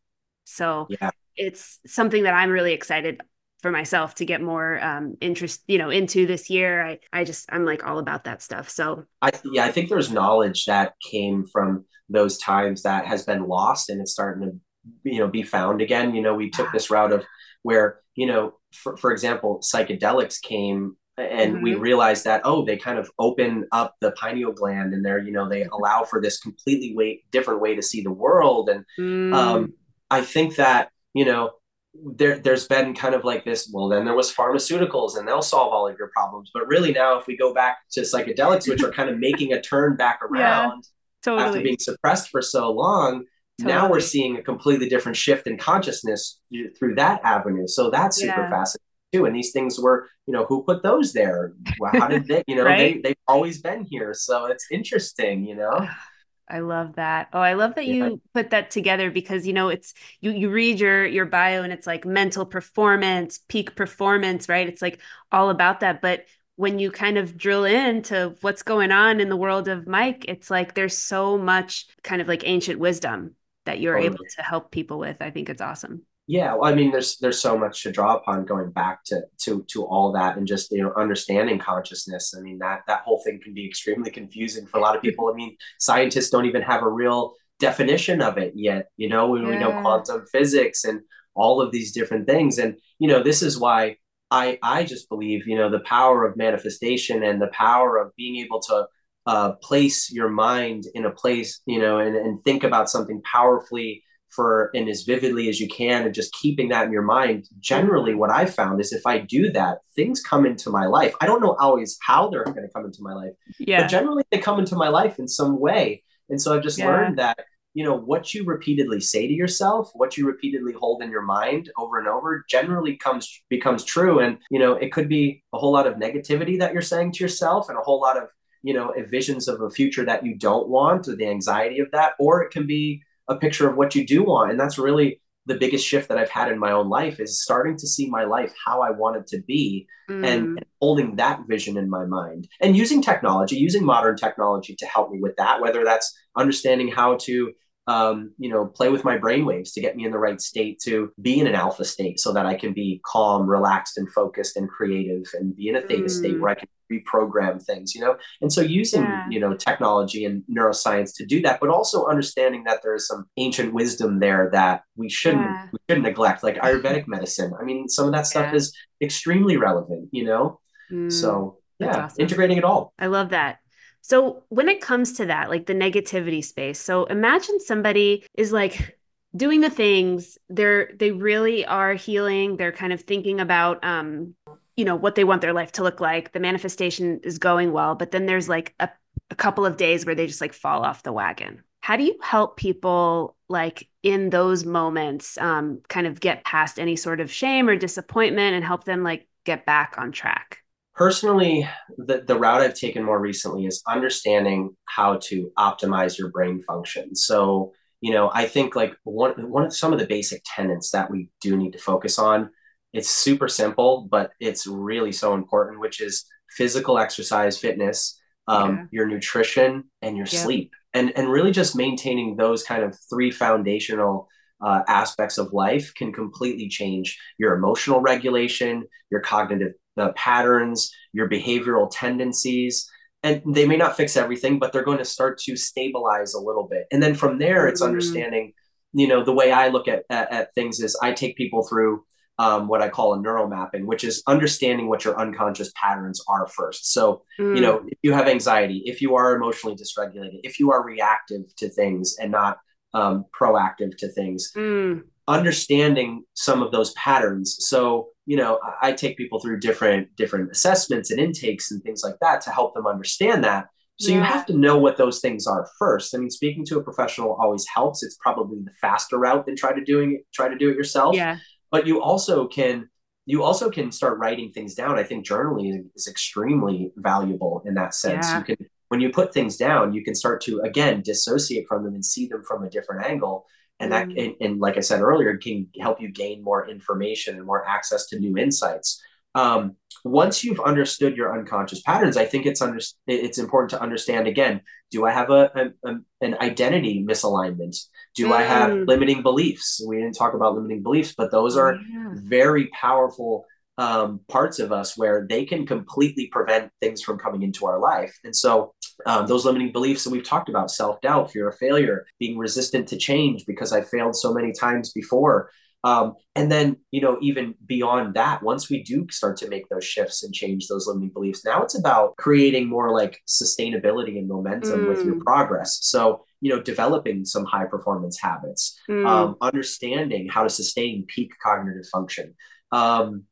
So yeah it's something that I'm really excited for myself to get more um, interest, you know, into this year. I, I just, I'm like all about that stuff. So
I, yeah, I think there's knowledge that came from those times that has been lost and it's starting to, you know, be found again. You know, we took this route of where, you know, for, for example, psychedelics came and mm-hmm. we realized that oh they kind of open up the pineal gland and they're you know they allow for this completely way different way to see the world and mm. um, i think that you know there there's been kind of like this well then there was pharmaceuticals and they'll solve all of your problems but really now if we go back to psychedelics which are kind of making a turn back around yeah, totally. after being suppressed for so long totally. now we're seeing a completely different shift in consciousness through that avenue so that's super yeah. fascinating too and these things were you know who put those there how did they you know right? they, they've always been here so it's interesting you know
I love that. Oh, I love that yeah. you put that together because you know it's you you read your your bio and it's like mental performance, peak performance, right? It's like all about that. But when you kind of drill into what's going on in the world of Mike, it's like there's so much kind of like ancient wisdom that you're able to help people with. I think it's awesome
yeah well, i mean there's there's so much to draw upon going back to to to all that and just you know understanding consciousness. I mean that that whole thing can be extremely confusing for a lot of people. I mean scientists don't even have a real definition of it yet you know we, yeah. we know quantum physics and all of these different things. And you know this is why i i just believe you know the power of manifestation and the power of being able to uh, place your mind in a place you know and, and think about something powerfully for and as vividly as you can and just keeping that in your mind generally what i found is if i do that things come into my life i don't know always how they're going to come into my life yeah. but generally they come into my life in some way and so i've just yeah. learned that you know what you repeatedly say to yourself what you repeatedly hold in your mind over and over generally comes becomes true and you know it could be a whole lot of negativity that you're saying to yourself and a whole lot of you know visions of a future that you don't want or the anxiety of that or it can be a picture of what you do want. And that's really the biggest shift that I've had in my own life is starting to see my life how I want it to be mm. and holding that vision in my mind and using technology, using modern technology to help me with that, whether that's understanding how to um, you know, play with my brainwaves to get me in the right state to be in an alpha state so that I can be calm, relaxed, and focused and creative and be in a theta mm. state where I can reprogram things, you know? And so using, yeah. you know, technology and neuroscience to do that, but also understanding that there's some ancient wisdom there that we shouldn't yeah. we shouldn't neglect, like Ayurvedic medicine. I mean, some of that stuff yeah. is extremely relevant, you know? Mm. So yeah, awesome. integrating it all.
I love that. So when it comes to that, like the negativity space, so imagine somebody is like doing the things they're they really are healing they're kind of thinking about um you know what they want their life to look like the manifestation is going well but then there's like a, a couple of days where they just like fall off the wagon. How do you help people like in those moments um, kind of get past any sort of shame or disappointment and help them like get back on track
personally the, the route i've taken more recently is understanding how to optimize your brain function so you know i think like one, one of some of the basic tenets that we do need to focus on it's super simple but it's really so important which is physical exercise fitness um, yeah. your nutrition and your yeah. sleep and and really just maintaining those kind of three foundational uh, aspects of life can completely change your emotional regulation your cognitive the patterns, your behavioral tendencies. And they may not fix everything, but they're going to start to stabilize a little bit. And then from there, it's mm-hmm. understanding, you know, the way I look at, at, at things is I take people through um, what I call a neural mapping, which is understanding what your unconscious patterns are first. So, mm. you know, if you have anxiety, if you are emotionally dysregulated, if you are reactive to things and not um, proactive to things, mm. Understanding some of those patterns. So, you know I, take people through different different assessments and intakes and things like that to help them understand that. So yeah. you have to know what those things are first. I mean speaking to a professional always helps. It's probably the faster route than try to doing it try to do it yourself.
Yeah.
But you also can you also can start writing things down. I think journaling is extremely valuable in that sense. Yeah. you can when you put things down you can start to again dissociate from them and see them from a different angle and that mm. and, and, like i said earlier it can help you gain more information and more access to new insights um, once you've understood your unconscious patterns, I think it's under, it's important to understand again. Do I have a, a, a an identity misalignment? Do mm. I have mm. limiting beliefs? We didn't talk about limiting beliefs, but those are yeah. very powerful um, parts of us where they can completely prevent things from coming into our life. And so, um, those limiting beliefs that we've talked about self doubt, fear of failure, being resistant to change because I failed so many times before. Um, and then, you know, even beyond that, once we do start to make those shifts and change those limiting beliefs, now it's about creating more like sustainability and momentum mm. with your mm. progress. So, you know, developing some high performance habits, mm. um, understanding how to sustain peak cognitive function. Um,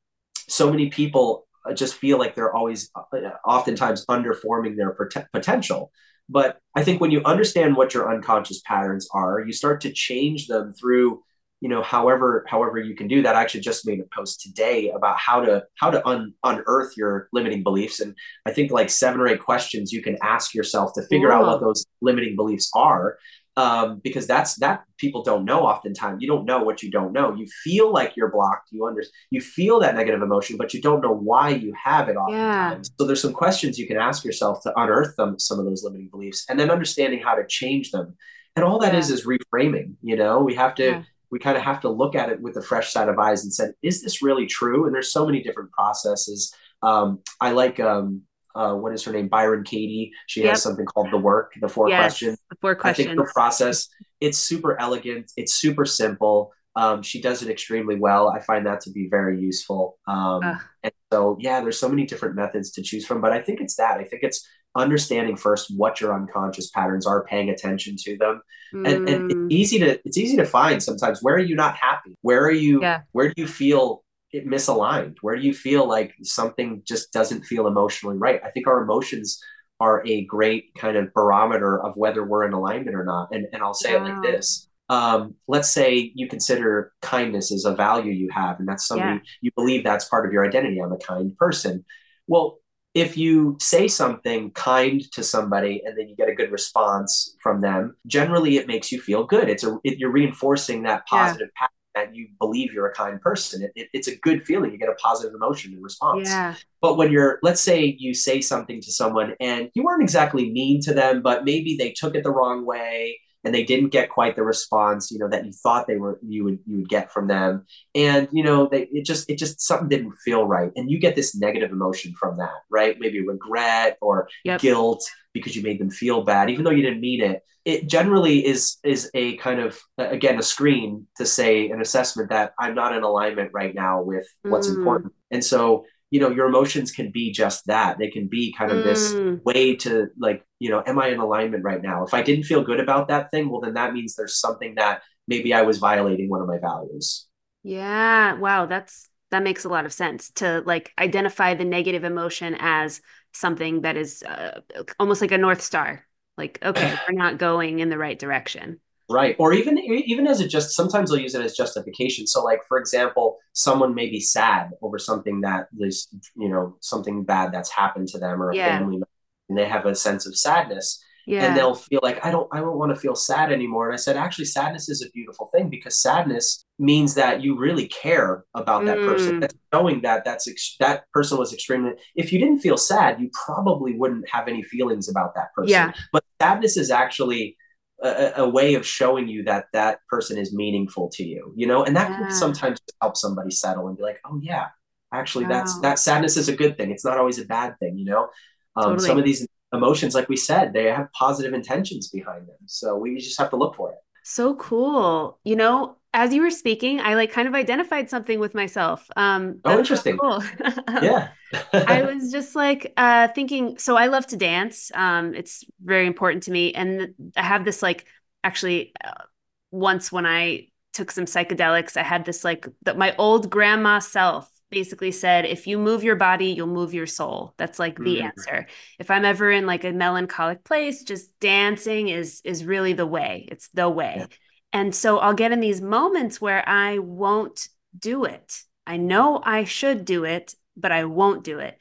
so many people uh, just feel like they're always uh, oftentimes underforming their pot- potential. But i think when you understand what your unconscious patterns are you start to change them through you know however however you can do that. I actually just made a post today about how to how to un, unearth your limiting beliefs. And i think like seven or eight questions you can ask yourself to figure out what those limiting beliefs are um, because that's that people don't know oftentimes. You don't know what you don't know. You feel like you're blocked. You under you feel that negative emotion but you don't know why you have it oftentimes. Yeah. so there's some questions you can ask yourself to unearth them some of those limiting beliefs and then understanding how to change them. And all that yeah. is is reframing you know? We have to yeah. we kind of have to look at it with a fresh set of eyes and said is this really true? And there's so many different processes. Um, i like um, uh, what is her name? Byron Katie. She yep. has something called the work, the four yes, questions.
The four questions.
I think the process, it's super elegant. It's super simple. Um, she does it extremely well. I find that to be very useful. Um, uh. And so, yeah, there's so many different methods to choose from, but I think it's that. I think it's understanding first what your unconscious patterns are, paying attention to them, mm. and, and it's mm. easy to it's easy to find sometimes. Where are you not happy? Where are you? Yeah. Where do you feel it misaligned? Where do you feel like something just doesn't feel emotionally right? I think our emotions are a great kind of barometer of whether we're in alignment or not. And, and I'll say it like this. Um, let's say you consider kindness as a value you have, and that's something yeah. you believe that's part of your identity. I'm a kind person. Well, if you say something kind to somebody and then you get a good response from them, generally it makes you feel good. It's a it, you're reinforcing that positive yeah. pattern that you believe you're a kind person. It, it, it's a good feeling. You get a positive emotion in response.
Yeah.
But when you're, let's say you say something to someone and you weren't exactly mean to them, but maybe they took it the wrong way and they didn't get quite the response, you know, that you thought they were you would you would get from them. And you know, they it just it just something didn't feel right. And you get this negative emotion from that, right? Maybe regret or yep. guilt because you made them feel bad, even though you didn't mean it. It generally is is a kind of again a screen to say an assessment that I'm not in alignment right now with what's mm. important. And so you know your emotions can be just that they can be kind of mm. this way to like you know am i in alignment right now if i didn't feel good about that thing well then that means there's something that maybe i was violating one of my values
yeah wow that's that makes a lot of sense to like identify the negative emotion as something that is uh, almost like a north star like okay we're not going in the right direction
right or even even as it just sometimes they'll use it as justification so like for example someone may be sad over something that is you know something bad that's happened to them or a yeah. family member, and they have a sense of sadness yeah. and they'll feel like i don't i don't want to feel sad anymore and i said actually sadness is a beautiful thing because sadness means that you really care about that mm. person that's knowing that that's ex- that person was extremely if you didn't feel sad you probably wouldn't have any feelings about that person
yeah.
but sadness is actually a, a, way of showing you that that person is meaningful to you you know and that yeah. can sometimes help somebody settle and be like oh yeah actually wow. that's that sadness is a good thing it's not always a bad thing you know um, totally. some of these emotions, like we said, they have positive intentions behind them. So we just have to look for it.
So cool. You know, as you were speaking, I like kind of identified something with myself. Um,
oh, interesting. Cool. yeah.
I was just like uh, thinking, so I love to dance. Um, it's very important to me. And I have this like, actually, uh, once when I took some psychedelics, I had this like, that my old grandma self basically said if you move your body you'll move your soul that's like the mm-hmm. answer if i'm ever in like a melancholic place just dancing is is really the way it's the way yeah. and so i'll get in these moments where i won't do it i know i should do it but i won't do it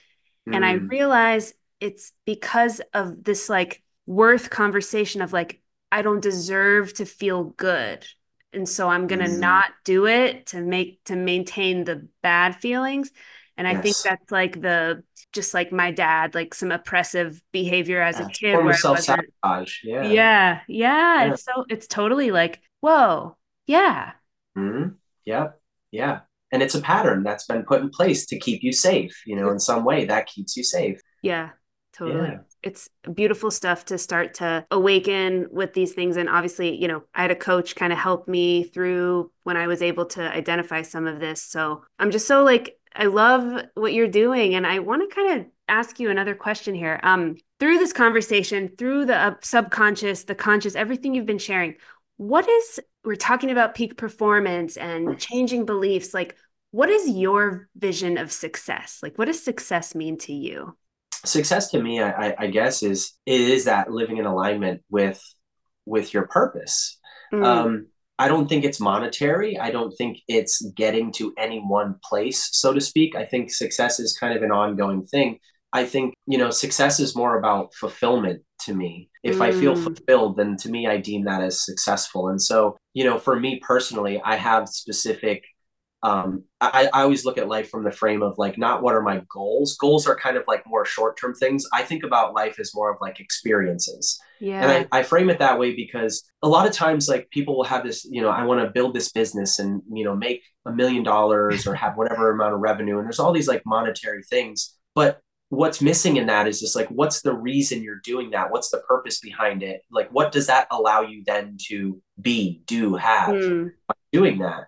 mm. and i mm. realize it's because of this like worth conversation of like i don't deserve to feel good and so i'm going to mm. not do it to make to maintain the bad feelings And I yes. think that's like the just like my dad, like some oppressive behavior as a kid.
Of self sabotage. Yeah.
yeah. Yeah. Yeah. It's so it's totally like, whoa, yeah.
Mm-hmm. Yeah. Yeah. And it's a pattern that's been put in place to keep you safe, you know, in some way that keeps you safe.
Yeah, totally. Yeah. It's beautiful stuff to start to awaken with these things. And obviously, you know, I had a coach kind of help me through when I was able to identify some of this. So I'm just so like, I love what you're doing. And I want to kind of ask you another question here. Um, through this conversation, through the subconscious, the conscious, everything you've been sharing, what is we're talking about peak performance and changing beliefs like what is your vision of success like what does success mean to you
success to me I, I guess is it is that living in alignment with with your purpose mm. um I don't think it's monetary. I don't think it's getting to any one place, so to speak. I think success is kind of an ongoing thing. I think, you know, success is more about fulfillment to me. If mm. I feel mm. fulfilled, then to me, I deem that as successful. And so, you know, for me personally, I have specific, um, I, I always look at life from the frame of like, not what are my goals? Goals are kind of like more short term things. I think about life as more of like experiences. Yeah. And I, I frame it that way because a lot of times, like, people will have this, you know, I want to build this business and, you know, make a million dollars or have whatever amount of revenue. And there's all these like monetary things. But what's missing in that is just like what's the reason you're doing that what's the purpose behind it like what does that allow you then to be do have mm. doing that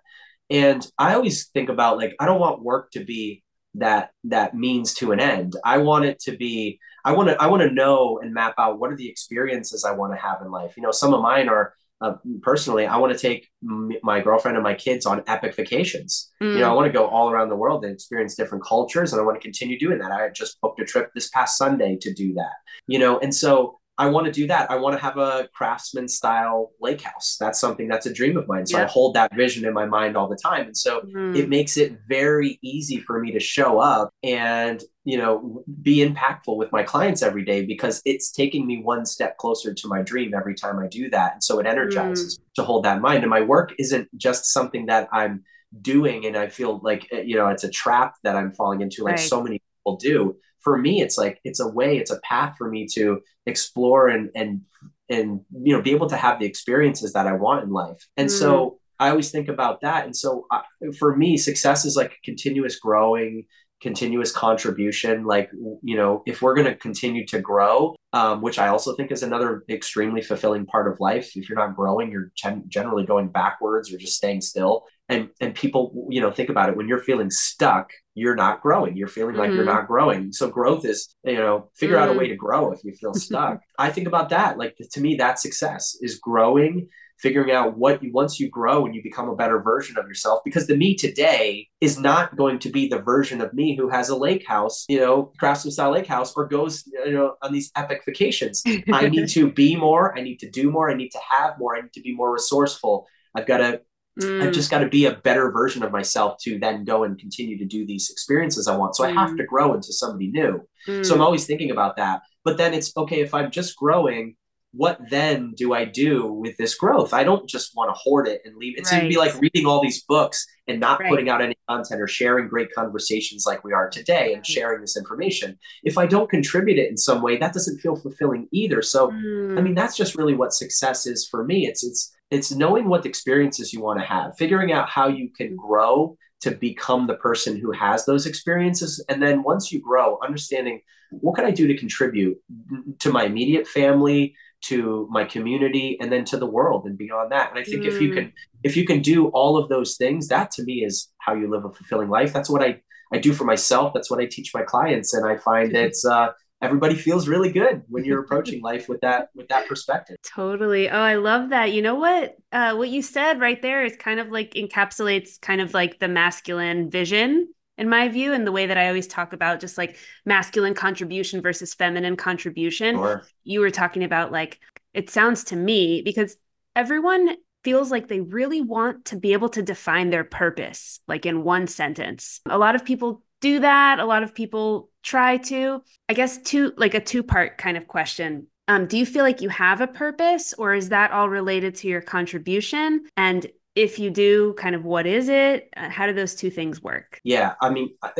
and i always think about like i don't want work to be that that means to an end i want it to be i want to i want to know and map out what are the experiences i want to have in life you know some of mine are uh, personally, I want to take m- my girlfriend and my kids on epic vacations. Mm. You know, I want to go all around the world and experience different cultures, and I want to continue doing that. I just booked a trip this past Sunday to do that. You know, and so I want to do that. I want to have a craftsman style lake house. That's something that's a dream of mine. So I hold that vision in my mind all the time. And so mm. it makes it very easy for me to show up and, you know, be impactful with my clients every day because it's taking me one step closer to my dream every time I do that. And so it energizes mm. to hold that in mind. And my work isn't just something that I'm doing and I feel like, you know, it's a trap that I'm falling into like right. so many people do for me it's like it's a way it's a path for me to explore and and and you know be able to have the experiences that i want in life and mm. so i always think about that and so I, for me success is like continuous growing continuous contribution like you know if we're going to continue to grow um, which i also think is another extremely fulfilling part of life if you're not growing you're gen- generally going backwards or just staying still and and people you know think about it when you're feeling stuck you're not growing you're feeling like mm-hmm. you're not growing so growth is you know figure mm-hmm. out a way mm. to grow if you feel stuck i think about that like to me that success is growing figuring out what you once you grow and you become a better version of yourself because the me today is not going to be the version of me who has a lake house you know craftsman style lake house or goes you know on these epic vacations i need to be more i need to do more i need to have more i need to be more resourceful i've got to Mm. I've just got to be a better version of myself to then go and continue to do these experiences I want. So mm. I have to mm. grow into somebody new. Mm. So I'm mm. always thinking about that. But then it's okay if I'm just growing, what then do I do with this growth? I don't just want to hoard it and leave it. Right. to be like reading all these books and not right. putting out any content or sharing great conversations like we are today and sharing this information. If I don't contribute it in some way, that doesn't feel fulfilling either. So, mm. I mean, that's just really what success is for me. It's it's it's knowing what experiences you want to have, figuring out how you can mm-hmm. grow to become the person who has those experiences. And then once you grow, understanding what can I do to contribute to my immediate family, to my community, and then to the world and beyond that. And I think mm. if you can, mm. if you can do all of those things, that to me is how you live a fulfilling life. That's what I I do for myself. That's what I teach my clients, and I find it's uh, everybody feels really good when you're approaching life with that with that perspective
totally oh i love that you know what uh, what you said right there is kind of like encapsulates kind of like the masculine vision in my view and the way that i always talk about just like masculine contribution versus feminine contribution sure. you were talking about like it sounds to me because everyone feels like they really want to be able to define their purpose like in one sentence a lot of people do that. A lot of people try to. I guess two like a two part kind of question. Um, do you feel like you have a purpose, or is that all related to your contribution? And if you do, kind of what is it? Uh, how do those two things work?
Yeah, I mean, uh,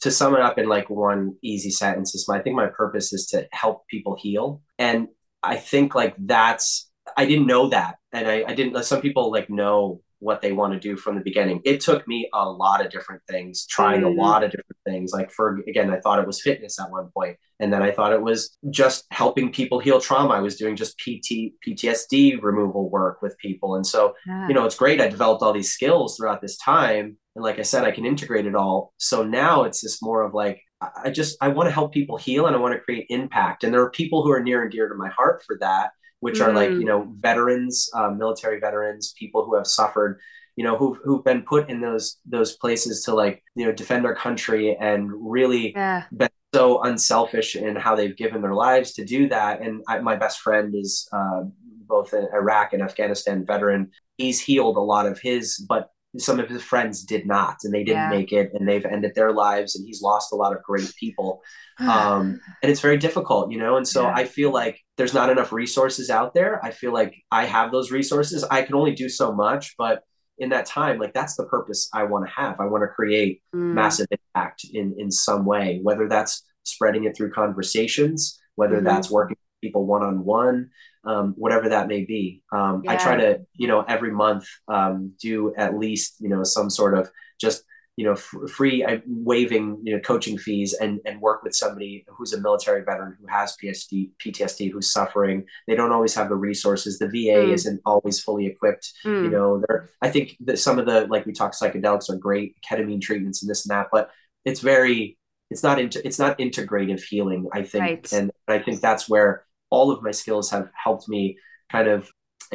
to sum it up in like one easy sentence, is my, I think my purpose is to help people heal, and I think like that's I didn't know that, and I, I didn't. Some people like know what they want to do from the beginning. It took me a lot of different things, trying mm. a lot of different things. Like for again, I thought it was fitness at one point, and then I thought it was just helping people heal trauma. I was doing just PT PTSD removal work with people, and so yeah. you know it's great. I developed all these skills throughout this time, and like I said, I can integrate it all. So now it's just more of like I just I want to help people heal and I want to create impact. And there are people who are near and dear to my heart for that which mm. are like you mm. know veterans, uh, military veterans, people who have suffered, you know, who've who've been put in those those places to like you know defend our country and really yeah. been so unselfish in how they've given their lives to do that. And I, my best friend is uh, both an Iraq and Afghanistan veteran. He's healed a lot of his, but some of his friends did not and they didn't yeah. make it and they've ended their lives and he's lost a lot of great people um, and it's very difficult you know and so yeah. i feel like there's not enough resources out there i feel like i have those resources i can only do so much but in that time like that's the purpose i want to have i want to create mm. massive impact in in some way whether that's spreading it through conversations whether mm-hmm. that's working with people one-on-one um, whatever that may be. Um, yeah. I try to, you know, every month um, do at least, you know, some sort of just, you know, f- free uh, waiving, you know, coaching fees and and work with somebody who's a military veteran who has PTSD, PTSD, who's suffering. They don't always have the resources. The VA mm. isn't always fully equipped. Mm. You know, there. I think that some of the like we talked, psychedelics are great, ketamine treatments and this and that, but it's very it's not into it's not integrative healing i think right. and i think that's where all of my skills have helped me kind of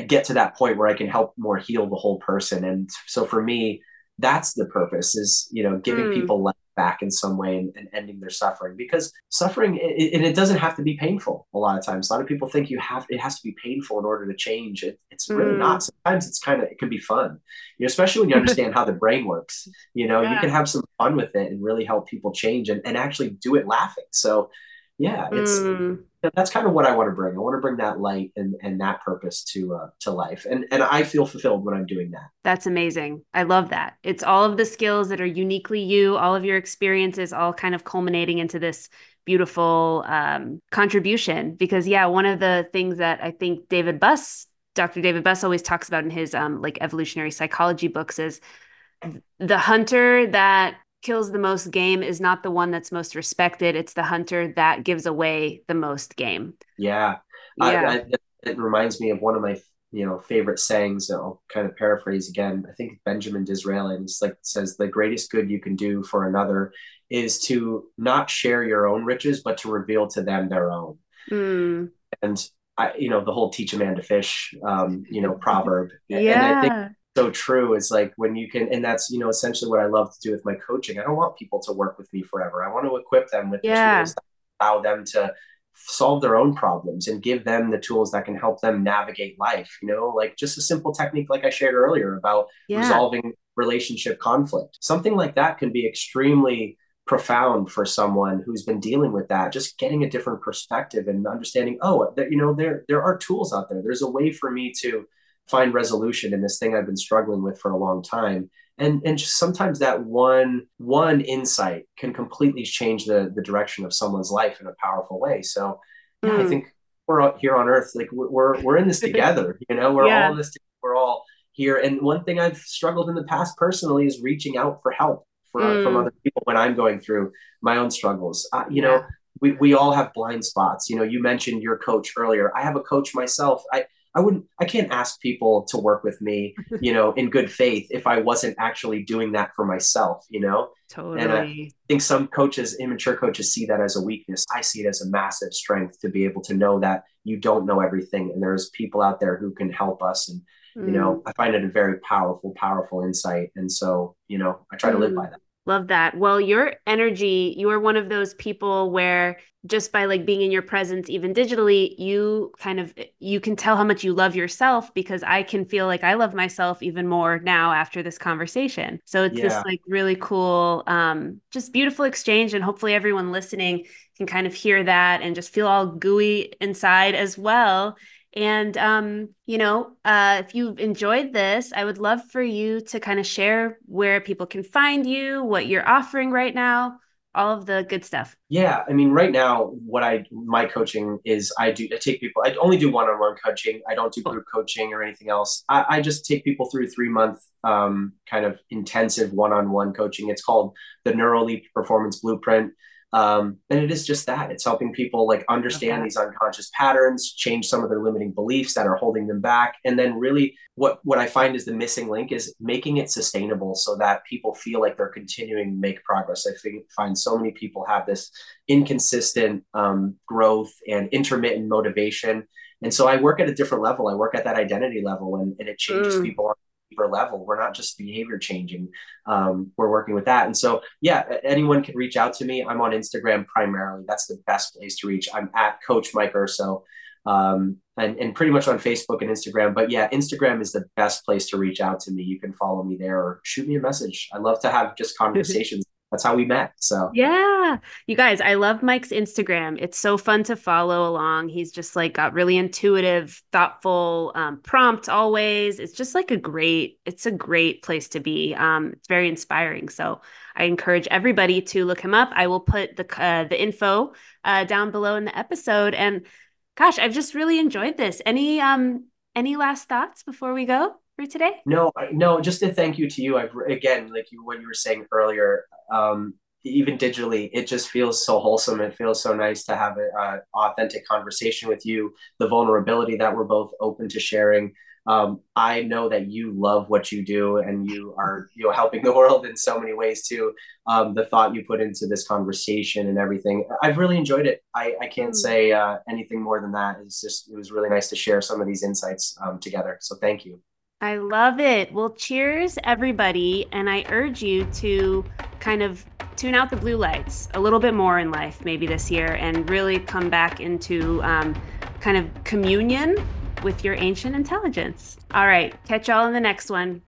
get to that point where I can help more heal the whole person. And so for me, that's the purpose is, you know, giving mm. people life back in some way and, and, ending their suffering because suffering, it, and it doesn't have to be painful. A lot of times, a lot of people think you have, it has to be painful in order to change it. It's mm. really not. Sometimes it's kind of, it can be fun, you know, especially when you understand how the brain works, you know, yeah. you can have some fun with it and really help people change and, and actually do it laughing. So yeah, it's, mm that's kind of what I want to bring. I want to bring that light and and that purpose to uh, to life, and and I feel fulfilled when I'm doing that.
That's amazing. I love that. It's all of the skills that are uniquely you, all of your experiences, all kind of culminating into this beautiful um, contribution. Because yeah, one of the things that I think David Buss, Dr. David Buss, always talks about in his um, like evolutionary psychology books is the hunter that kills the most game is not the one that's most respected. It's the hunter that gives away the most game.
Yeah. yeah. I, I, it reminds me of one of my you know favorite sayings i'll kind of paraphrase again i think benjamin disraeli and it's like says the greatest good you can do for another is to not share your own riches but to reveal to them their own
mm.
and I, you know the whole teach a man to fish um, you know proverb
yeah. and i think
so true. Is like when you can and that's you know essentially what i love to do with my coaching. I don't want people to work with me forever. I want to equip them with yeah. the tools that allow them to solve their own problems and give them the tools that can help them navigate life you know like just a simple technique like i shared earlier about yeah. resolving relationship conflict. Something like that can be extremely profound for someone who's been dealing with that just getting a different perspective and understanding oh that you know there there are tools out there. There's a way for me to find resolution in this thing I've been struggling with for a long time. And and just sometimes that one one insight can completely change the the direction of someone's life in a powerful way. So yeah, mm. I hmm. think we're here on earth, like we're we're in this together, you know, we're yeah. all in this we're all here. And one thing I've struggled in the past personally is reaching out for help for, mm. from other people when I'm going through my own struggles. Uh, you yeah. know, we, we all have blind spots. You know, you mentioned your coach earlier. I have a coach myself. I I wouldn't I can't ask people to work with me, you know, in good faith if I wasn't actually doing that for myself, you know?
Totally.
And I think some coaches, immature coaches see that as a weakness. I see it as a massive strength to be able to know that you don't know everything and there's people out there who can help us and mm. you know, mm. I find it a very powerful powerful insight and so, you know, I try to live by mm. that.
Love that. Well, your energy, you are one of those people where just by like being in your presence even digitally, you kind of you can tell how much you love yourself because I can feel like I love myself even more now after this conversation. So it's yeah. this like really cool um just beautiful exchange and hopefully everyone listening can kind of hear that and just feel all gooey inside as well And, um, you know, uh, if you've enjoyed this, I would love for you to kind of share where people can find you, what you're offering right now, all of the good stuff.
Yeah, I mean, right now, what I my coaching is I do I take people. I only do one on one coaching. I don't do group coaching or anything else. I, I just take people through three month um, kind of intensive one on one coaching. It's called the Neuroleap Performance Blueprint. Um, and it is just that it's helping people like understand okay. these unconscious patterns, change some of their limiting beliefs that are holding them back. And then really what, what I find is the missing link is making it sustainable so that people feel like they're continuing to make progress. I think, find so many people have this inconsistent um, growth and intermittent motivation. And so I work at a different level. I work at that identity level and, and it changes mm. people deeper level. We're not just behavior changing. Um, we're working with that. And so, yeah, anyone can reach out to me. I'm on Instagram primarily. That's the best place to reach. I'm at Coach Mike Urso. Um, and, and pretty much on Facebook and Instagram. But yeah, Instagram is the best place to reach out to me. You can follow me there or shoot me a message. I love to have just conversations that's how we met. So
yeah, you guys, I love Mike's Instagram. It's so fun to follow along. He's just like got really intuitive, thoughtful um, prompt always. It's just like a great. It's a great place to be. Um, it's very inspiring. So I encourage everybody to look him up. I will put the uh, the info uh, down below in the episode. And gosh, I've just really enjoyed this. Any um any last thoughts before we go? For today?
No, no, just a thank you to you. I've again, like you, what you were saying earlier, um, even digitally, it just feels so wholesome. It feels so nice to have an authentic conversation with you. The vulnerability that we're both open to sharing. Um, I know that you love what you do, and you are you know helping the world in so many ways too. Um, the thought you put into this conversation and everything, I've really enjoyed it. I, I can't mm. say uh, anything more than that. It's just it was really nice to share some of these insights um, together. So thank you.
I love it. Well, cheers, everybody. And I urge you to kind of tune out the blue lights a little bit more in life, maybe this year, and really come back into um, kind of communion with your ancient intelligence. All right. Catch y'all in the next one.